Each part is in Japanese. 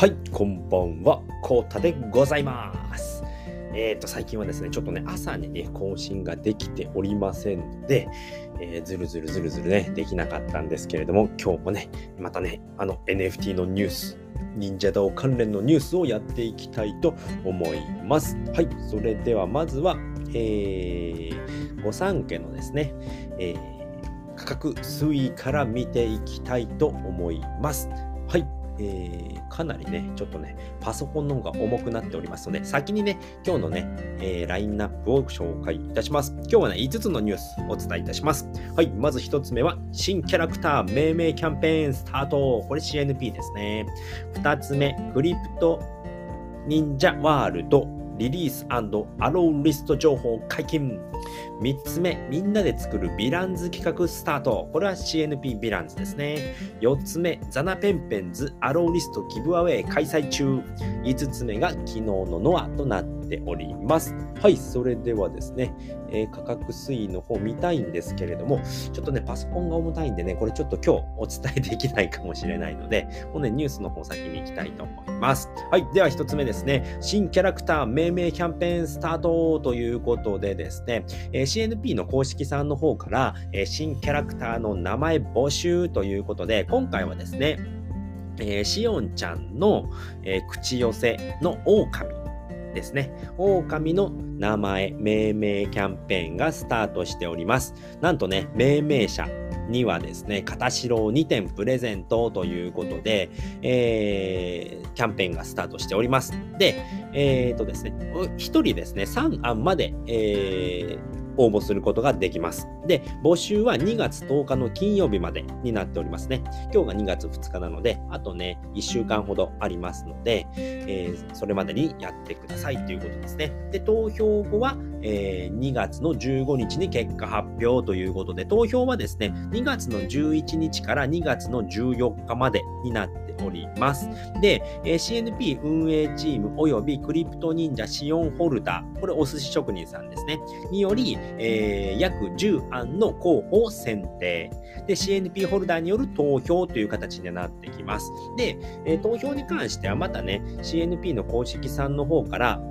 はい、こんばんは、コータでございます。えっ、と、最近はですね、ちょっとね、朝にね、更新ができておりませんので、えーずるずるずるずるね、できなかったんですけれども、今日もね、またね、あの NFT のニュース、忍者道関連のニュースをやっていきたいと思います。はい、それではまずは、えー、御三家のですね、えー価格推移から見ていきたいと思います。はい。えーかなりね、ちょっとね、パソコンの方が重くなっておりますので、先にね、今日のね、えーラインナップを紹介いたします。今日はね、5つのニュースお伝えいたします。はい、まず1つ目は、新キャラクター命名キャンペーンスタート。これ CNP ですね。2つ目、クリプト忍者ワールドリリースアローリスト情報解禁。3つ目、みんなで作るヴィランズ企画スタート。これは CNP ヴィランズですね。4つ目、ザナペンペンズアローリストギブアウェイ開催中。5つ目が昨日のノアとなってております。はい、それではですね、えー価格推移の方見たいんですけれども、ちょっとね、パソコンが重たいんでね、これちょっと今日お伝えできないかもしれないので、もうね、ニュースの方先に行きたいと思います。はい、では1つ目ですね、新キャラクター命名キャンペーンスタートということでですね、えー CNP の公式さんの方から、えー新キャラクターの名前募集ということで、今回はですね、えーしおんちゃんの、えー口寄せの狼ですね。狼の名前命名キャンペーンがスタートしております。なんとね、命名者にはですね、片白を2点プレゼントということで、えーキャンペーンがスタートしております。で、えっ、とですね、1人ですね、3案まで、えー応募することができます。で、募集は2月10日の金曜日までになっておりますね。今日が2月2日なので、あとね、1週間ほどありますので、えーそれまでにやってくださいということですね。で、投票後は、えー2月の15日に結果発表ということで、投票はですね、2月の11日から2月の14日までになっております。で、え CNP 運営チームおよびクリプト忍者シオンホルダー、これお寿司職人さんですね、により、えー約10案の候補を選定。で、CNP ホルダーによる投票という形になってきます。で、え投票に関してはまたね、CNP の公式さんの方から、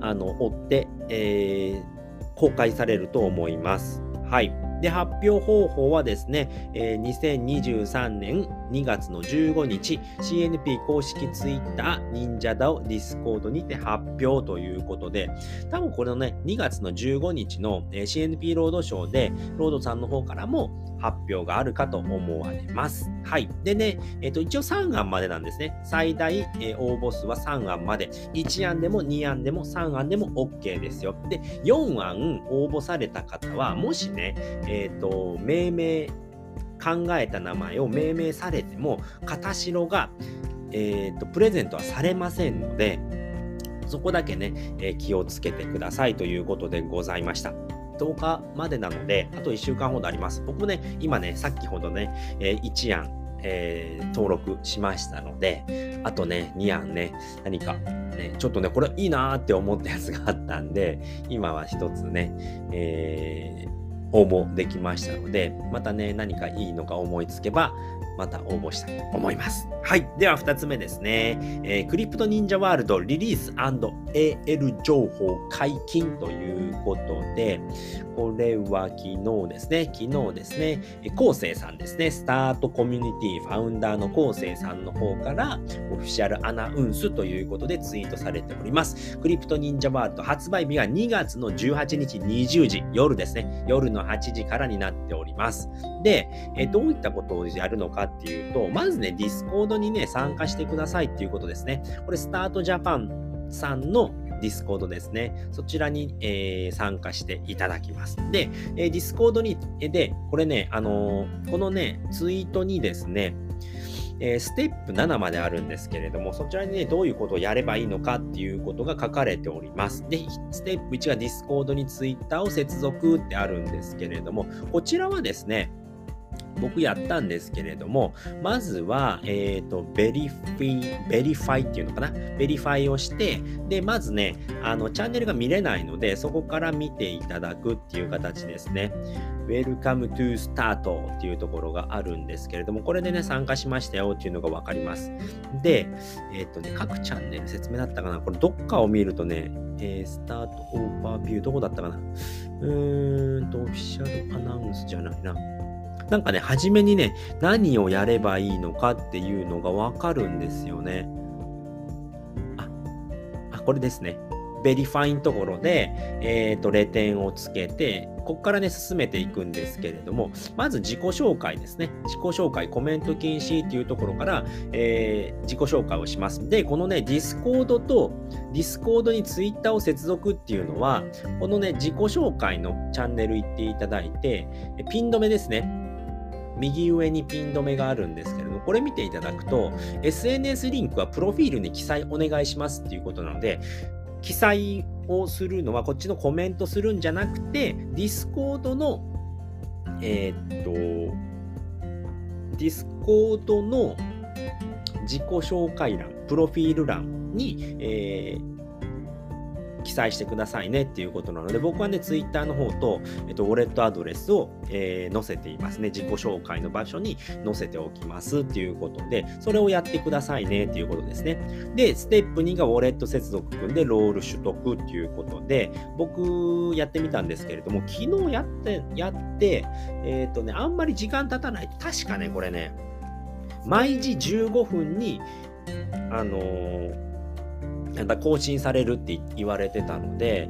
あの、追って、えー公開されると思います。はい。で、発表方法はですね、えー2023年2月の15日、CNP 公式 Twitter、 NinjaDAO、ディスコードにて発表ということで、多分これのね、2月の15日の、えー CNP ロードショーで、ロードさんの方からも発表があるかと思われます。はい。でね、えっ、と、一応3案までなんですね。最大、えー応募数は3案まで。1案でも2案でも3案でも OK ですよ。で、4案応募された方は、もしね、えっ、と、命名、考えた名前を命名されても、片白が、えっ、と、プレゼントはされませんので、そこだけね、え気をつけてくださいということでございました。10日までなので、あと1週間ほどあります。僕もね、今ね、さっきほどね、えー1案、えー登録しましたので、あとね、2案ね、何か、ね、ちょっとね、これいいなーって思ったやつがあったんで、今は一つね、えー応募できましたので、またね、何かいいのが思いつけば、また応募したいと思います。はい。では、2つ目ですね。えークリプト忍者ワールドリリース &AL 情報解禁ということで、これは昨日ですね。昨日ですね。えー、昴生さんですね。スタートコミュニティファウンダーの昴生さんの方から、オフィシャルアナウンスということでツイートされております。 CryptoNinja World 発売日が2月の18日20時、夜ですね。夜の8時からになっております。で、えどういったことをやるのかっていうと、まずね、ディスコードにね、参加してくださいっていうことですね。これ、スタートジャパンさんのディスコードですね。そちらに、えー参加していただきます。で、えーディスコードに、で、これね、あのーこのね、ツイートにですね、えーステップ7まであるんですけれども、そちらにね、どういうことをやればいいのかっていうことが書かれております。で、ステップ1がディスコードにツイッターを接続ってあるんですけれども、こちらはですね、僕やったんですけれども、まずは、えっ、ー、と、 veri、verify っていうのかな？verify をして、で、まずね、あの、チャンネルが見れないので、そこから見ていただくっていう形ですね。Welcome to Start っていうところがあるんですけれども、これでね、参加しましたよっていうのがわかります。で、えっ、ー、とね、各チャンネル説明だったかな？これどっかを見るとね、えー、 Start Overview どこだったかな？うーんと、オフィシャルアナウンスじゃないな。なんかね、初めにね、何をやればいいのかっていうのがわかるんですよね。あ、あ、これですね。 verify んところで、えっ、ー、と、レ点をつけて、ここからね、進めていくんですけれども、まず自己紹介ですね。自己紹介、コメント禁止っていうところから、えー、自己紹介をします。で、このね、ディスコードと、ディスコードにツイッターを接続っていうのは、このね、自己紹介のチャンネル行っていただいて、ピン止めですね。右上にピン止めがあるんですけれども、これ見ていただくと、SNS リンクはプロフィールに記載お願いしますっていうことなので、記載をするのはこっちのコメントするんじゃなくて、ディスコードの、えー、っと、ディスコードの自己紹介欄、プロフィール欄に、えー、記載してくださいねっていうことなので、僕はね、ツイッターの方と、えっと、ウォレットアドレスを、えー、載せていますね。自己紹介の場所に載せておきますっていうことで、それをやってくださいねっていうことですね。で、ステップ2がウォレット接続組んでロール取得っていうことで、僕やってみたんですけれども、昨日やって、やって、えっ、とね、あんまり時間経たない。確かね、これね、毎時15分に、あのー更新されるって言われてたので、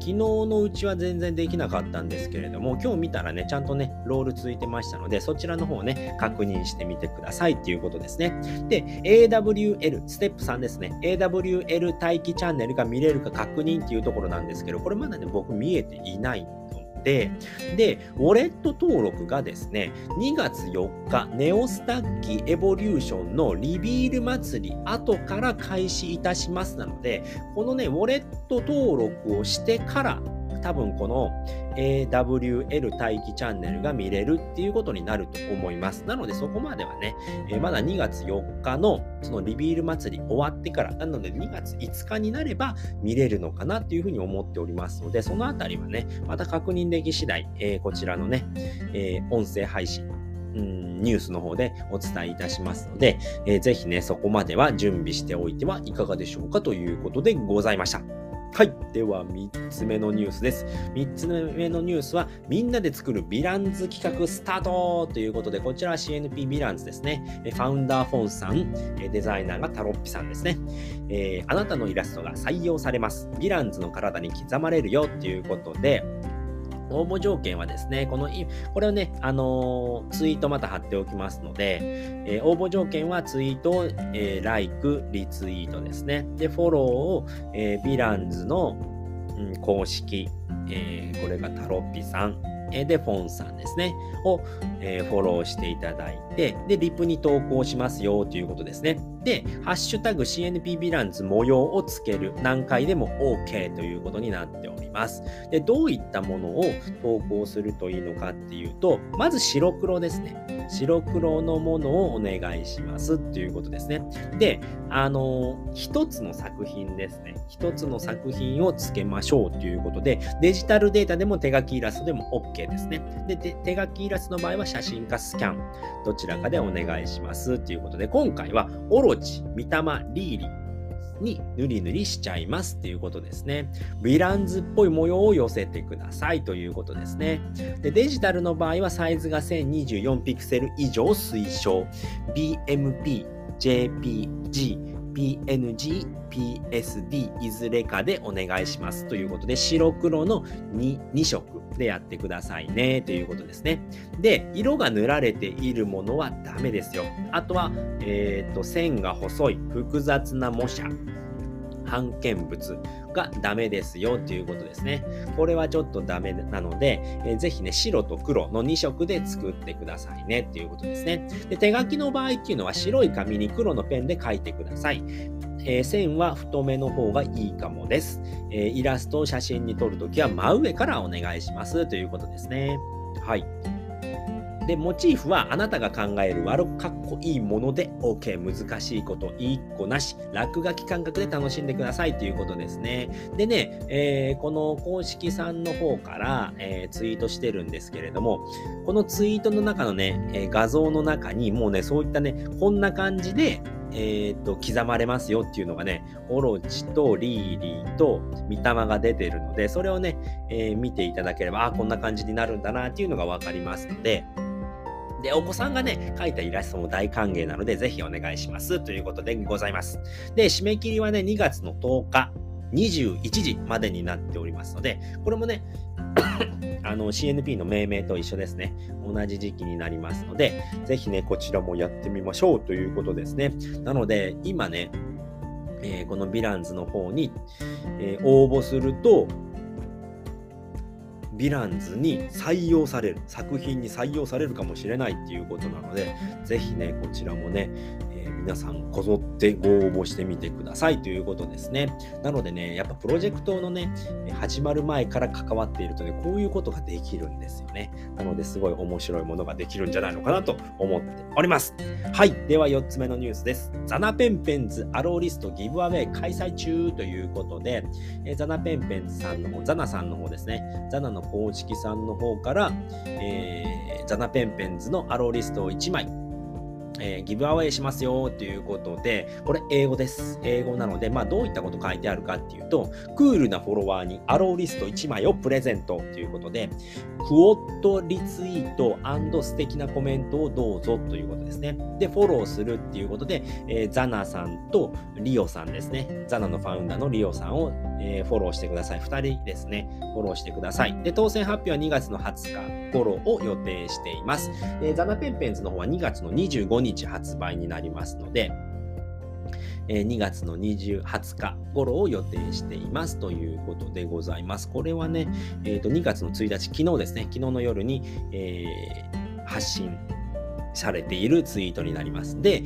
昨日のうちは全然できなかったんですけれども、今日見たらね、ちゃんとね、ロールついてましたので、そちらの方をね、確認してみてくださいっていうことですね。で、AWL、ステップ3ですね。AWL 待機チャンネルが見れるか確認っていうところなんですけど、これまだね、僕見えていないんで、で、ウォレット登録がですね、2月4日、ネオスタッキエボリューションのリビール祭り後から開始いたしますなので、このね、ウォレット登録をしてから多分この AWL 待機チャンネルが見れるっていうことになると思います。なのでそこまではね、えー、まだ2月4日のそのリビール祭り終わってから、なので2月5日になれば見れるのかなっていうふうに思っておりますので、そのあたりはね、また確認でき次第、えー、こちらのね、えー、音声配信、うん、ニュースの方でお伝えいたしますので、えー、ぜひね、そこまでは準備しておいてはいかがでしょうかということでございました。はい。では、3つ目のニュースです。3つ目のニュースは、みんなで作るヴィランズ企画スタートということで、こちらは CNP ヴィランズですね。ファウンダーフォンさん、デザイナーがタロッピさんですね。えー、あなたのイラストが採用されます。ヴィランズの体に刻まれるよということで、応募条件はですね、この、これをね、あの、ツイートまた貼っておきますので、えー、応募条件はツイート、えー、like、リツイートですね。で、フォローを、えー、ヴィランズの、うん、公式、えー、これがタロッピさん、えで、フォンさんですね、を、えー、フォローしていただいて、で、リプに投稿しますよということですね。で、ハッシュタグ CNP ヴィランズ模様をつける。何回でも OK ということになっております。で、どういったものを投稿するといいのかっていうと、まず白黒ですね。白黒のものをお願いしますっていうことですね。で、あのー、一つの作品ですね。一つの作品をつけましょうということで、デジタルデータでも手書きイラストでも OK ですね。で、手書きイラストの場合は写真かスキャン、どちらかでお願いしますということで、今回はオロチ、ミタマ、リーリに塗り塗りしちゃいますっていうことですね。ヴィランズっぽい模様を寄せてくださいということですね。でデジタルの場合はサイズが1024ピクセル以上推奨。BMP、JPG、PNG、PSD いずれかでお願いしますということで白黒の 2, 2色でやってくださいねということですね。で、色が塗られているものはダメですよ。あとは、え、ー、と線が細い複雑な模写版見物がダメですよということですね。これはちょっとダメなので、えー、ぜひね、白と黒の2色で作ってくださいねっていうことですね。で手書きの場合っていうのは白い紙に黒のペンで書いてください。えー、線は太めの方がいいかもです。えー、イラストを写真に撮るときは真上からお願いしますということですね。はい。で、モチーフはあなたが考える悪かっこいいもので OK。難しいこと1個なし。落書き感覚で楽しんでくださいということですね。でね、えー、この公式さんの方から、えー、ツイートしてるんですけれども、このツイートの中のね、えー、画像の中にもうね、そういったね、こんな感じで、えっ、と、刻まれますよっていうのがね、オロチとリーリーとミタマが出てるので、それをね、え見ていただければ、あ、こんな感じになるんだなっていうのがわかりますので、で、お子さんがね、描いたイラストも大歓迎なので、ぜひお願いします。ということでございます。で、締め切りはね、2月の10日、21時までになっておりますので、これもね、あの CNP の命名と一緒ですね。同じ時期になりますので、ぜひね、こちらもやってみましょうということですね。なので、今ね、えー、このヴィランズの方に、えー、応募すると、ヴィランズに採用される、作品に採用されるかもしれないっていうことなので、ぜひね、こちらもね、皆さんこぞってご応募してみてくださいということですね。なのでね、やっぱプロジェクトのね、始まる前から関わっているとね、こういうことができるんですよね。なのですごい面白いものができるんじゃないのかなと思っております。はい。では4つ目のニュースです。ザナペンペンズアローリストギブアウェイ開催中ということで、えザナペンペンズさんの方、ザナさんの方ですね。ザナの公式さんの方から、えー、ザナペンペンズのアローリストを1枚えー、ギブアウェイしますよということで、これ英語です。英語なので、まあどういったこと書いてあるかっていうと、クールなフォロワーにアローリスト1枚をプレゼントということで、クオットリツイート素敵なコメントをどうぞということですね。で、フォローするっていうことで、えー、ザナさんとリオさんですね。ザナのファウンダーのリオさんを、えー、フォローしてください。2人ですね。フォローしてください。で、当選発表は2月の20日頃を予定しています。えー、ザナペンペンズの方は2月の25日発売になりますので、え2月の20日頃を予定していますということでございます。これはね、えー、と2月の1日、昨日ですね、昨日の夜に、えー、発信されているツイートになります。で、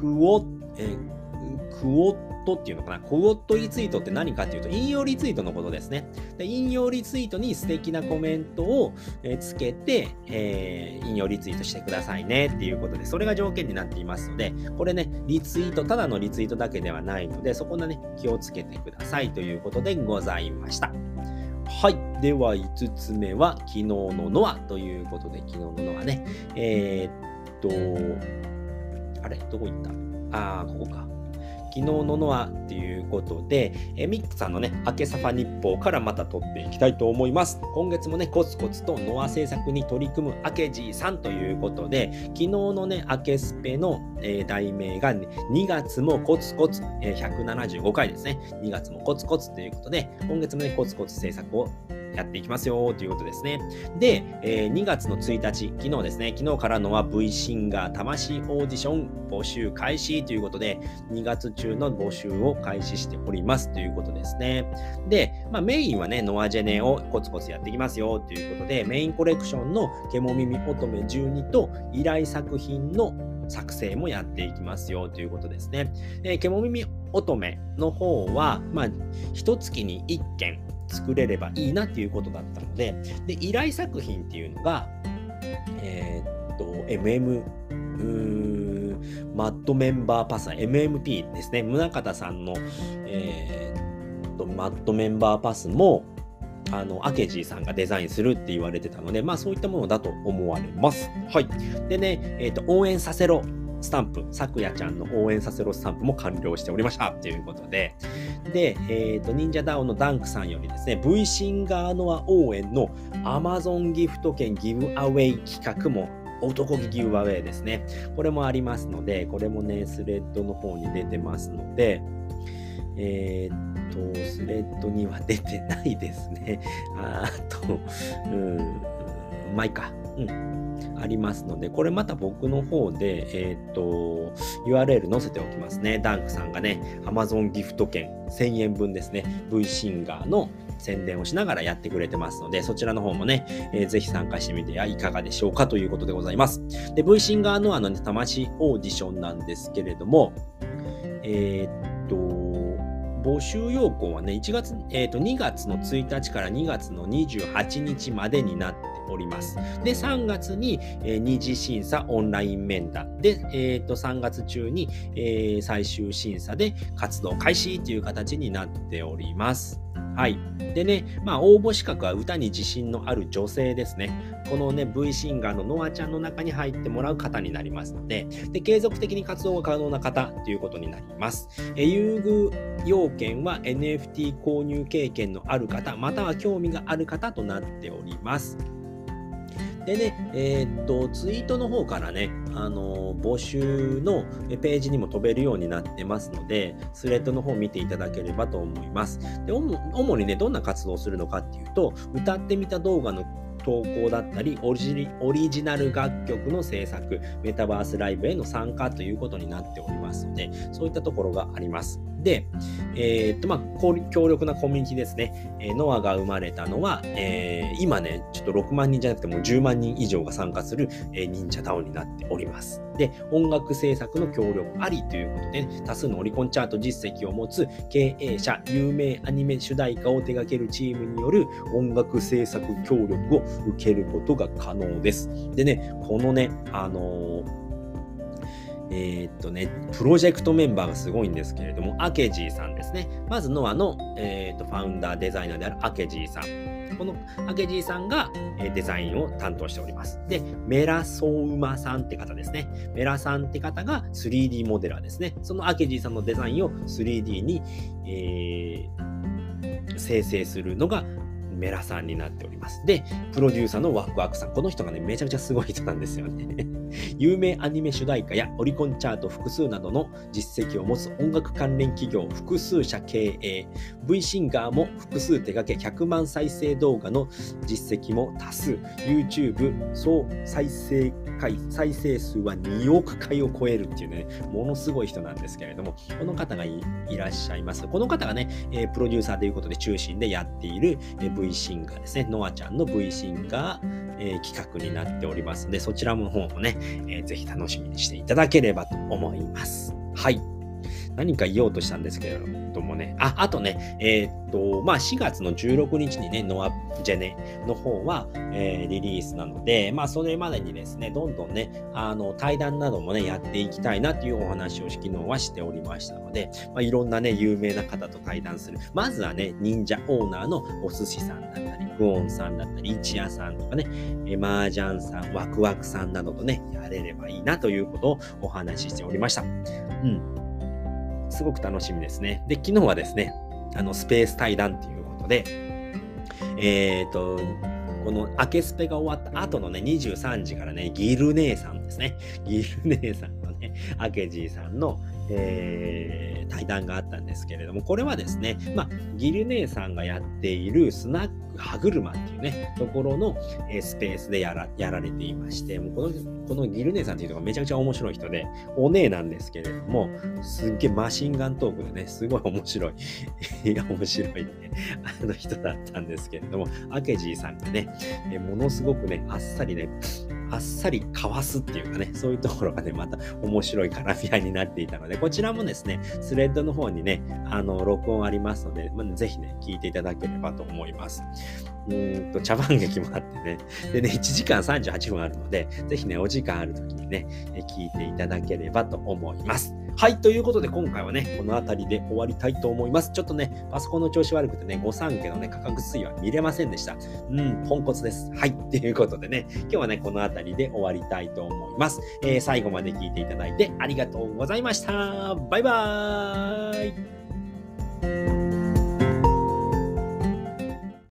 クオ、えー、クオトっていうのかな、コゴットリツイートって何かっていうと、引用リツイートのことですね。で引用リツイートに素敵なコメントを、つけて、えー、引用リツイートしてくださいねっていうことで、それが条件になっていますので、これね、リツイート、ただのリツイートだけではないので、そこのね、気をつけてくださいということでございました。はい。では、5つ目は、昨日のノアということで、昨日のノアね。えー、っと、あれ？どこ行った？あー、ここか。昨日のノアっていうことで、えミックさんのね、明けサファ日報からまた撮っていきたいと思います。今月もね、コツコツとノア制作に取り組む明けじいさんということで、昨日のね、明けスペの、えー、題名が、ね、2月もコツコツ、えー、175回ですね。2月もコツコツということで、今月もね、コツコツ制作をやっていきますよということですね。で、えー、2月の1日、昨日ですね、昨日からのは V シンガー魂オーディション募集開始ということで、2月中の募集を開始しておりますということですね。で、まあ、メインはね、ノアジェネをコツコツやっていきますよということで、メインコレクションのケモ耳乙女12と依頼作品の作成もやっていきますよということですね。えー、ケモ耳乙女の方は、まあ、一月に1件作れればいいなっていうことだったので、で、依頼作品っていうのが、えー、っと、MM、マッドメンバーパス、MMP ですね。宗像さんの、えー、っと、マッドメンバーパスも、あの、アケジーさんがデザインするって言われてたので、まあそういったものだと思われます。はい。でね、えっ、と、応援させろスタンプ、さくやちゃんの応援させろスタンプも完了しておりましたということで、で、えっ、ー、と、忍者ダウンのダンクさんよりですね、V シンガーノア応援の Amazon ギフト券ギブアウェイ企画も男気ギブアウェイですね。これもありますので、これもね、スレッドの方に出てますので、えー、っと、スレッドには出てないですね。あと、うん、まあいいか。うん。ありますので、これまた僕の方で、えっ、と、URL 載せておきますね。ダンクさんがね、Amazon ギフト券1000円分ですね、V シンガーの宣伝をしながらやってくれてますので、そちらの方もね、えー、ぜひ参加してみてはいかがでしょうか？ということでございます。で、V シンガーのあのね、魂オーディションなんですけれども、えー、っと、募集要項はね、1月、えっ、ー、と、2月の1日から2月の28日までになっております。で、3月に、えー、二次審査オンライン面談で、え、ー、と、3月中に、えー、最終審査で活動開始という形になっております。はい。でね、まあ、応募資格は歌に自信のある女性ですね。このね、V シンガーのノアちゃんの中に入ってもらう方になりますので、で継続的に活動が可能な方ということになります。え優遇要件は NFT 購入経験のある方、または興味がある方となっております。でね、えー、っと、ツイートの方からね、あの、募集のページにも飛べるようになってますので、スレッドの方を見ていただければと思います。で、主にね、どんな活動をするのかっていうと、歌ってみた動画の投稿だったりオリジナル楽曲の制作、メタバースライブへの参加ということになっておりますので、そういったところがあります。で、えー、っと、まあ、強力なコミュニティですね。えー、ノアが生まれたのは、えー、今ね、ちょっと6万人じゃなくても10万人以上が参加する、えー、忍者タウンになっております。で、音楽制作の協力ありということで、多数のオリコンチャート実績を持つ経営者、有名アニメ主題歌を手掛けるチームによる音楽制作協力を受けることが可能です。でね、このね、あのーえー、っとね、プロジェクトメンバーがすごいんですけれども、アケジーさんですね。まずノアの、えー、っとファウンダーデザイナーであるアケジーさん。このアケジーさんが、えデザインを担当しております。で、メラソウマさんって方ですね。メラさんって方が 3D モデラーですね。そのアケジーさんのデザインを 3D に、えー、生成するのがメラさんになっております。で、プロデューサーのワクワクさん。この人がね、めちゃくちゃすごい人なんですよね。有名アニメ主題歌やオリコンチャート複数などの実績を持つ音楽関連企業複数社経営。V シンガーも複数手掛け100万再生動画の実績も多数。YouTube 総再生回、再生数は2億回を超えるっていうね、ものすごい人なんですけれども、この方がいらっしゃいます。この方がね、えー、プロデューサーということで中心でやっている、えー、V シンガーですね。ノアちゃんの V シンガー、えー、企画になっておりますので、そちらの方もね、えー、ぜひ楽しみにしていただければと思います。はい。何か言おうとしたんですけれどもね。あ、あとね、えー、っと、まあ、4月の16日にね、ノアジェネの方は、えー、リリースなので、まあ、それまでにですね、どんどんね、あの、対談などもね、やっていきたいなというお話を昨日はしておりましたので、まあ、いろんなね、有名な方と対談する。まずはね、忍者オーナーのお寿司さんだったり、クオンさんだったり、一夜さんとかね、えマージャンさん、ワクワクさんなどとね、やれればいいなということをお話ししておりました。うん。すごく楽しみですね。で、昨日はですね、あの、スペース対談ということで、えっ、ー、と、この明けスペが終わった後のね、23時からね、ギル姉さんですね。ギル姉さんね、明けじいさんの、えー、対談があったんですけれども、これはですね、まあ、ギル姉さんがやっているスナック歯車っていうね、ところの、えー、スペースでやらやられていまして、もうこの、このギル姉さんっていうのがめちゃくちゃ面白い人で、お姉なんですけれども、すっげえマシンガントークでね、すごい面白い、いや、面白いね、あの人だったんですけれども、アケジーさんがね、え、ものすごくね、あっさりね、あっさりかわすっていうかね、そういうところがね、また面白い絡み合いになっていたので、こちらもですね、スレッドの方にね、あの、録音ありますので、まあ、ぜひね、聞いていただければと思います。うんと、茶番劇もあってね、でね、1時間38分あるので、ぜひね、お時間ある時にね、聞いていただければと思います。はい、ということで今回はね、この辺りで終わりたいと思います。ちょっとね、パソコンの調子悪くてね、御三家のね、価格推移は見れませんでした。うん、ポンコツです。はい、ということでね、今日はね、この辺りで終わりたいと思います。えー、最後まで聞いていただいてありがとうございました。バイバーイ